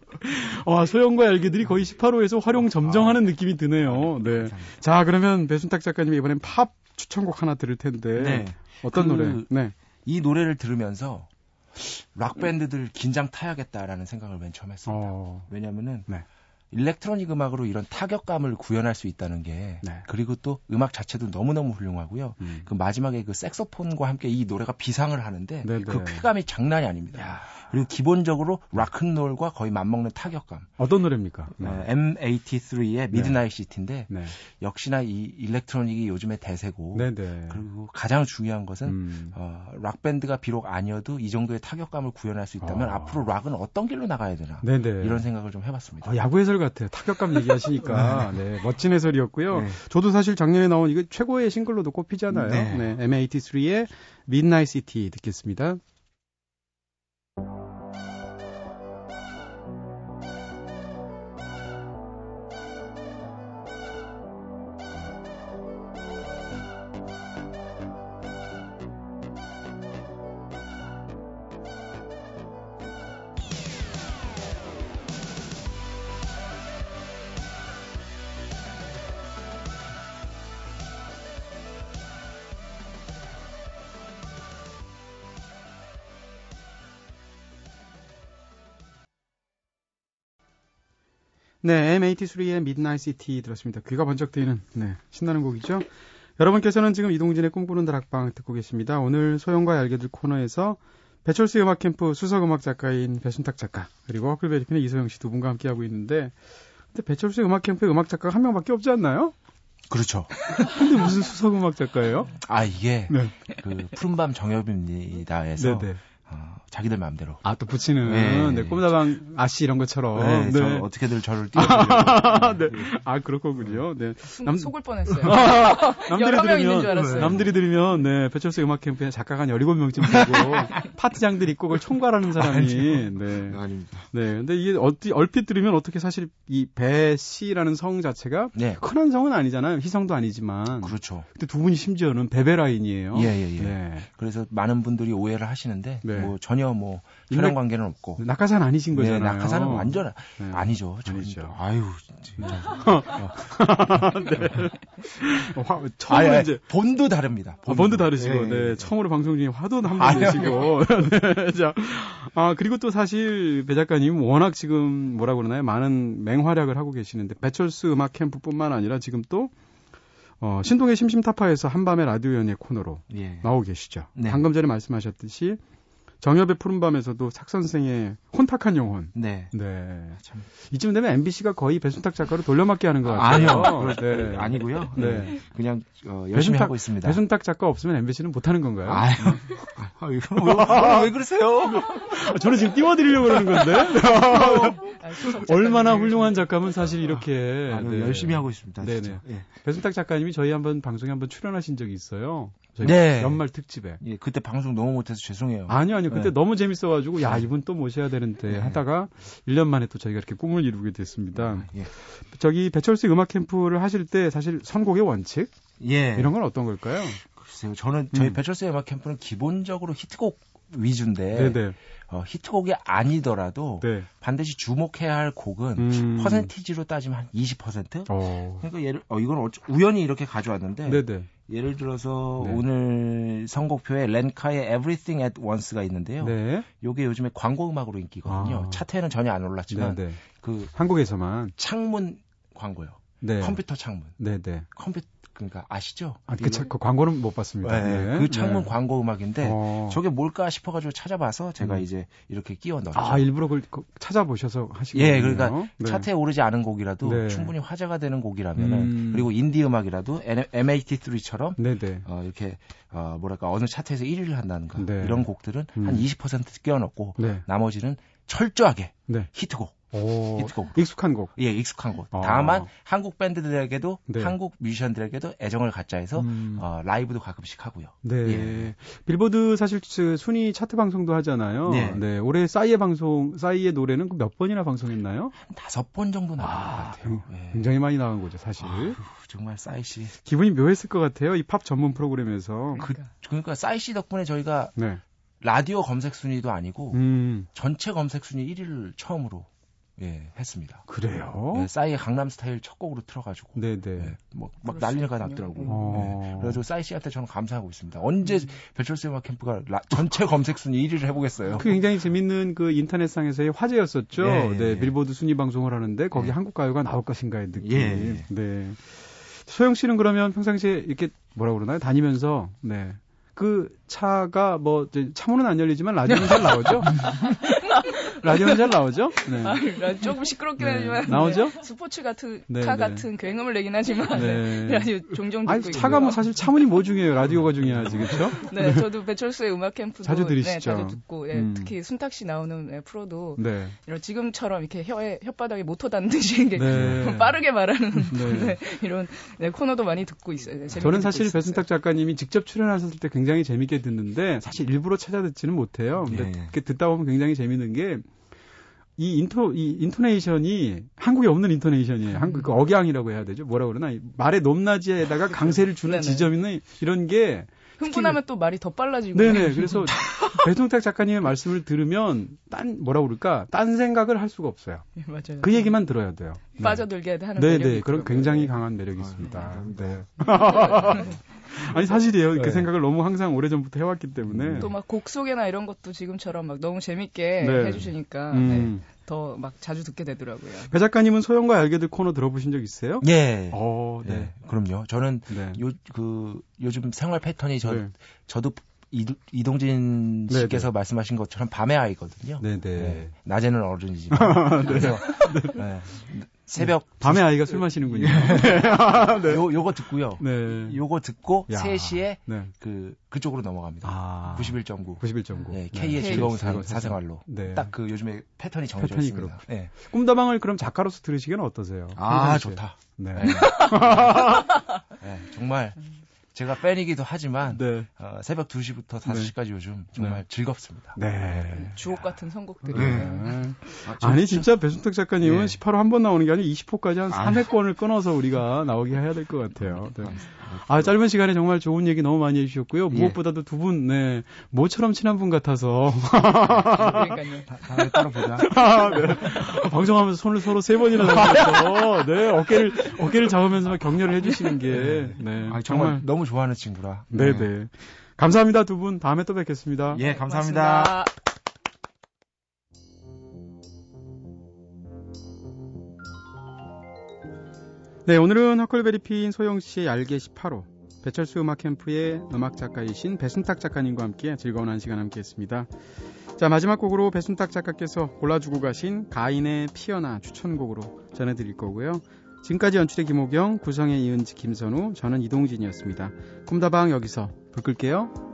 S1: 와, 소영과 얄개들이 거의 18호에서 화룡점정하는 느낌이 드네요. 네. 자, 그러면 배순탁 작가님이 이번엔 팝 추천곡 하나 들을 텐데.
S3: 네.
S1: 어떤
S3: 그-
S1: 노래? 네.
S3: 이 노래를 들으면서 락 밴드들 긴장 타야겠다라는 생각을 맨 처음 했습니다.
S1: 어.
S3: 왜냐면은
S1: 네.
S3: electronic 음악으로 이런 타격감을 구현할 수 있다는 게
S1: 네.
S3: 그리고 또 음악 자체도 너무너무 훌륭하고요.
S1: 음.
S3: 그 마지막에 그 색소폰과 함께 이 노래가 비상을 하는데
S1: 네네.
S3: 그 쾌감이 장난이 아닙니다. 그리고 기본적으로 락큰롤과 거의 맞먹는 타격감.
S1: 어떤 노래입니까? 네.
S3: 어, M83의 Midnight City인데
S1: 네.
S3: 역시나 이 electronic이 요즘의 대세고
S1: 네, 네.
S3: 그리고 가장 중요한 것은
S1: 음.
S3: 어, 락 밴드가 비록 아니어도 이 정도의 타격감을 구현할 수 있다면
S1: 아.
S3: 앞으로 락은 어떤 길로 나가야 되나
S1: 네, 네.
S3: 이런 생각을 좀 해봤습니다.
S1: 어, 야구 해설 같아요. 타격감 얘기하시니까. 네, 멋진 해설이었고요.
S3: 네.
S1: 저도 사실 작년에 나온 이거 최고의 싱글로도 꼽히잖아요.
S3: 네.
S1: 네. M83의 Midnight City 듣겠습니다. 네, M83의 Midnight City 들었습니다. 귀가 번쩍 뜨이는 네, 신나는 곡이죠. 여러분께서는 지금 이동진의 꿈꾸는 다락방 듣고 계십니다. 오늘 소영과 얄개들 코너에서 배철수 음악 캠프 수석 음악 작가인 배순탁 작가 그리고 허클베리핀의 이소영 씨 두 분과 함께 하고 있는데 근데 배철수 음악 캠프에 음악 작가가 한 명밖에 없지 않나요?
S3: 그렇죠.
S1: 근데 무슨 수석 음악 작가예요?
S3: 아 이게
S1: 네.
S3: 그 푸른밤 정엽입니다에서
S1: 네, 네.
S3: 어, 자기들 마음대로.
S1: 아, 또 붙이는,
S3: 네.
S1: 네, 꿈다방 아씨 이런 것처럼.
S3: 네,
S1: 네.
S3: 저 어떻게들 저를 띄워주려고.
S1: 네. 아, 그렇군요. 네.
S2: 순-
S1: 남-
S2: 속을 뻔했어요.
S1: 남들이
S2: 여러 명 있는 줄
S1: 들으면,
S2: 알았어요.
S1: 남들이 들으면, 네, 배철수 음악 캠프에 작가가 한 17명쯤 되고, 파트장들이 있고 그걸 총괄하는 사람이, 네.
S3: 아닙니다.
S1: 네. 근데 이게 어찌, 얼핏 들으면 어떻게 사실 이 배씨라는 성 자체가
S3: 네,
S1: 흔한 성은 아니잖아요. 희성도 아니지만.
S3: 그렇죠.
S1: 근데 두 분이 심지어는 베베라인이에요.
S3: 예, 예, 예.
S1: 네.
S3: 그래서 많은 분들이 오해를 하시는데
S1: 네.
S3: 뭐 전혀 뭐 혈연 관계는 없고.
S1: 낙하산 아니신
S3: 네,
S1: 거잖아요.
S3: 낙하산은 완전
S1: 네.
S3: 아니죠. 저
S1: 아니죠.
S3: 아유, 진짜.
S1: 어, 화, 처음으로
S3: 아니,
S1: 이제
S3: 본도 다릅니다.
S1: 아, 번도 다르시고, 네,
S3: 예.
S1: 처음으로 방송 중에 화도 한번
S3: 아니요,
S1: 내시고, 네, 자, 아, 그리고 또 사실 배 작가님 워낙 지금 뭐라 그러나요? 많은 맹활약을 하고 계시는데, 배철수 음악 캠프뿐만 아니라 지금 또, 어, 신동의 심심타파에서 한밤의 라디오 연예 코너로
S3: 예.
S1: 나오고 계시죠.
S3: 네.
S1: 방금 전에 말씀하셨듯이, 정엽의 푸른밤에서도 삭 선생의 혼탁한 영혼.
S3: 네.
S1: 네.
S3: 참.
S1: 이쯤 되면 MBC가 거의 배순탁 작가로 돌려막기 하는 것 같아요.
S3: 아니요.
S1: 네.
S3: 아니고요.
S1: 네.
S3: 네. 그냥 어, 열심히
S1: 배순탁-
S3: 하고 있습니다.
S1: 배순탁 작가 없으면 MBC는 못하는 건가요?
S3: 아유. 아유, 왜, 왜 그러세요?
S1: 아, 저는 지금 띄워드리려고 그러는 건데.
S2: 아,
S1: 얼마나. 훌륭한 작가면 사실 이렇게.
S3: 아유,
S1: 네.
S3: 열심히 하고 있습니다.
S1: 네네.
S3: 예.
S1: 배순탁 작가님이 저희 한번 방송에 한번 출연하신 적이 있어요. 저희
S3: 네.
S1: 연말 특집에.
S3: 예, 그때 방송 너무 못해서 죄송해요.
S1: 아니요, 아니요. 그때
S3: 네.
S1: 너무 재밌어가지고, 야, 이분 또 모셔야 되는데
S3: 네.
S1: 하다가 1년 만에 또 저희가 이렇게 꿈을 이루게 됐습니다.
S3: 예.
S1: 저기 배철수 음악 캠프를 하실 때 사실 선곡의 원칙?
S3: 예.
S1: 이런 건 어떤 걸까요?
S3: 글쎄요. 저는 저희
S1: 음.
S3: 배철수의 음악 캠프는 기본적으로 히트곡 위주인데
S1: 네네.
S3: 어, 히트곡이 아니더라도
S1: 네.
S3: 반드시 주목해야 할 곡은
S1: 음.
S3: 퍼센티지로 따지면 한 20%?
S1: 어.
S3: 그러니까 예를 어 이건 어쩌- 우연히 이렇게 가져왔는데
S1: 네네.
S3: 예를 들어서
S1: 네.
S3: 오늘 선곡표에 렌카의 Everything at Once가 있는데요.
S1: 네.
S3: 요게 요즘에 광고 음악으로 인기거든요.
S1: 아.
S3: 차트에는 전혀 안 올랐지만
S1: 네네.
S3: 그
S1: 한국에서만.
S3: 창문 광고요.
S1: 네.
S3: 컴퓨터 창문.
S1: 네 네.
S3: 컴퓨터 그러니까 아시죠?
S1: 아, 그? 차- 그 광고는 못 봤습니다.
S3: 네,
S1: 네.
S3: 그 창문
S1: 네.
S3: 광고 음악인데
S1: 어.
S3: 저게 뭘까 싶어가지고 찾아봐서 제가
S1: 음.
S3: 이제 이렇게 끼워 넣었죠.
S1: 아, 일부러 그걸 거- 찾아보셔서 하시고.
S3: 예, 그러니까 차트에 오르지 않은 곡이라도
S1: 네.
S3: 충분히 화제가 되는 곡이라면은
S1: 음.
S3: 그리고 인디 음악이라도 M83처럼
S1: 네네.
S3: 어, 이렇게 어, 뭐랄까 어느 차트에서 1위를 한다는가
S1: 네.
S3: 이런 곡들은
S1: 음.
S3: 한20% 끼워 넣고
S1: 네.
S3: 나머지는 철저하게
S1: 네.
S3: 히트곡,
S1: 오.
S3: 히트곡.
S1: 익숙한 곡.
S3: 예, 익숙한 곡.
S1: 아.
S3: 다만 한국 밴드들에게도
S1: 네.
S3: 한국 뮤지션들에게도 애정을 갖자 해서
S1: 음.
S3: 어, 라이브도 가끔씩 하고요.
S1: 네.
S3: 예.
S1: 빌보드 사실 그 순위 차트 방송도 하잖아요.
S3: 네.
S1: 올해 싸이의 방송, 싸이의 노래는 그몇 번이나 방송했나요?
S3: 한 다섯 번 정도 나온
S1: 아,
S3: 것 같아요. 예.
S1: 굉장히 많이 나간 거죠, 사실.
S3: 아유, 정말 싸이 씨.
S1: 기분이 묘했을 것 같아요. 이 팝 전문 프로그램에서.
S3: 그, 그러니까 싸이 씨 덕분에 저희가
S1: 네.
S3: 라디오 검색 순위도 아니고
S1: 음,
S3: 전체 검색 순위 1위를 처음으로 예, 했습니다.
S1: 그래요?
S3: 예, 싸이의 강남 스타일 첫 곡으로 틀어가지고
S1: 네네.
S3: 예, 뭐, 막 난리가
S2: 수
S3: 났더라고.
S2: 있군요.
S1: 어.
S3: 예. 그래가지고 싸이 씨한테 저는 감사하고 있습니다. 언제 배철수 음악 캠프가 라- 전체 검색 순위 1위를 해보겠어요.
S1: 그 굉장히 재밌는 그 인터넷상에서의 화제였었죠.
S3: 예, 예,
S1: 네,
S3: 예.
S1: 빌보드 순위 방송을 하는데 거기
S3: 예.
S1: 한국 가요가 나올 것인가의 느낌.
S3: 예, 예.
S1: 네. 소영 씨는 그러면 평상시에 이렇게 뭐라 그러나요? 다니면서 네. 그 차가 뭐 이제 차문은 안 열리지만 라디오는 잘 나오죠? 라디오는 잘 나오죠? 네.
S2: 아, 라- 조금 시끄럽긴
S1: 네.
S2: 하지만
S1: 나오죠?
S2: 네, 스포츠 같은
S1: 네,
S2: 카
S1: 네.
S2: 같은 굉음을 내긴 하지만
S1: 네.
S2: 라디오 종종 듣고
S1: 아니
S2: 있고요.
S1: 차가 뭐 사실 차문이 뭐 중요해요? 라디오가 중요하지, 그렇죠?
S2: 네, 저도 배철수의 음악 캠프도
S1: 자주 들으시죠?
S2: 네, 자주 듣고 예,
S1: 음.
S2: 특히 순탁 씨 나오는 예, 프로도
S1: 네.
S2: 이런 지금처럼 이렇게 혀에 혓바닥에 모터 단 듯이
S1: 네.
S2: 빠르게 말하는
S1: 네.
S2: 네, 이런 네, 코너도 많이 듣고 있어요. 네,
S1: 저는 사실
S2: 있었어요.
S1: 배순탁 작가님이 직접 출연하셨을 때 굉장히 재밌게 듣는데 사실 일부러 찾아 듣지는 못해요. 근데 듣다 보면 굉장히 재밌는 게 이 인토 이 intonation이 한국에 없는 intonation이에요. 한국 그 억양이라고 해야 되죠. 뭐라 그러나 이 말의 높낮이에다가 강세를 주는
S2: 네네.
S1: 지점 있는 이런 게
S2: 흥분하면 또 말이 더 빨라지고
S1: 네네. 그래서 배순탁 작가님의 말씀을 들으면 딴 뭐라 그럴까 딴 생각을 할 수가 없어요.
S2: 예, 맞아요.
S1: 그 얘기만 들어야 돼요. 네.
S2: 빠져들게 하는 매력이
S1: 네네. 그런. 굉장히
S2: 네.
S1: 강한 매력이 있습니다. 네. 아니 사실이에요. 그
S3: 네.
S1: 생각을 너무 항상 오래전부터 해왔기 때문에.
S2: 또 막 곡 소개나 이런 것도 지금처럼 막 너무 재밌게
S1: 네.
S2: 해주시니까
S1: 음.
S2: 더막 자주 듣게 되더라고요.
S1: 배 작가님은 소영과 알게들 코너 들어보신 적 있어요?
S3: 예.
S1: 어,
S3: 예,
S1: 네.
S3: 그럼요. 저는
S1: 네.
S3: 요, 그, 요즘 생활 패턴이 저,
S1: 네.
S3: 저도 이, 이동진
S1: 네,
S3: 씨께서 말씀하신 것처럼 밤의 아이거든요.
S1: 네네.
S3: 예, 낮에는 어른이지만. 그래서, 예, 새벽.
S1: 밤에 아이가 술 마시는군요.
S3: 요, 요거 듣고요.
S1: 네.
S3: 요거 듣고
S1: 야.
S3: 3시에
S1: 네.
S3: 그, 그쪽으로 넘어갑니다.
S1: 아.
S3: 91.9.
S1: 91.9.
S3: 예, K의
S1: 네.
S3: 즐거운
S1: 즐거운
S3: 사, 생활로
S1: 네.
S3: 딱그 요즘에 패턴이 정해져
S1: 패턴이
S3: 있습니다. 예.
S1: 꿈다방을 그럼 작가로서 들으시기는 어떠세요?
S3: 아,
S1: 평상시에.
S3: 좋다.
S1: 네.
S3: 정말 제가 팬이기도 하지만
S1: 네.
S3: 어, 새벽 2시부터 5시까지 요즘 정말
S1: 네.
S3: 즐겁습니다.
S1: 네.
S2: 주옥 같은 선곡들이
S1: 네.
S2: 요
S1: 아니 진짜 배순탁 작가님은
S3: 예.
S1: 18호 한 번 나오는 게 아니라 20호까지 한
S3: 아.
S1: 3회권을 끊어서 우리가 나오게 해야 될 것 같아요. 네. 아 짧은 시간에 정말 좋은 얘기 너무 많이 해주셨고요.
S3: 예.
S1: 무엇보다도 두 분, 네, 모처럼 친한 분 같아서
S2: 그러니까요.
S3: 다음에 따로 보자.
S1: 아, 네. 방송하면서 손을 서로 세 번이나 잡으면서 네 어깨를 어깨를 잡으면서 막 격려를 해주시는 게 네,
S3: 아, 정말
S1: 정말
S3: 너무 좋아하는 친구라.
S1: 네, 네. 감사합니다 두 분. 다음에 또 뵙겠습니다.
S3: 예, 감사합니다.
S2: 고맙습니다.
S1: 네, 오늘은 허클베리 피인 소영 씨의 얄개 18호, 배철수 음악 캠프의 음악 작가이신 배순탁 작가님과 함께 즐거운 한 시간 함께 했습니다. 자, 마지막 곡으로 배순탁 작가께서 골라주고 가신 가인의 피어나 추천곡으로 전해드릴 거고요. 지금까지 연출의 김호경, 구성의 이은지, 김선우, 저는 이동진이었습니다. 꿈다방 여기서 불 끌게요.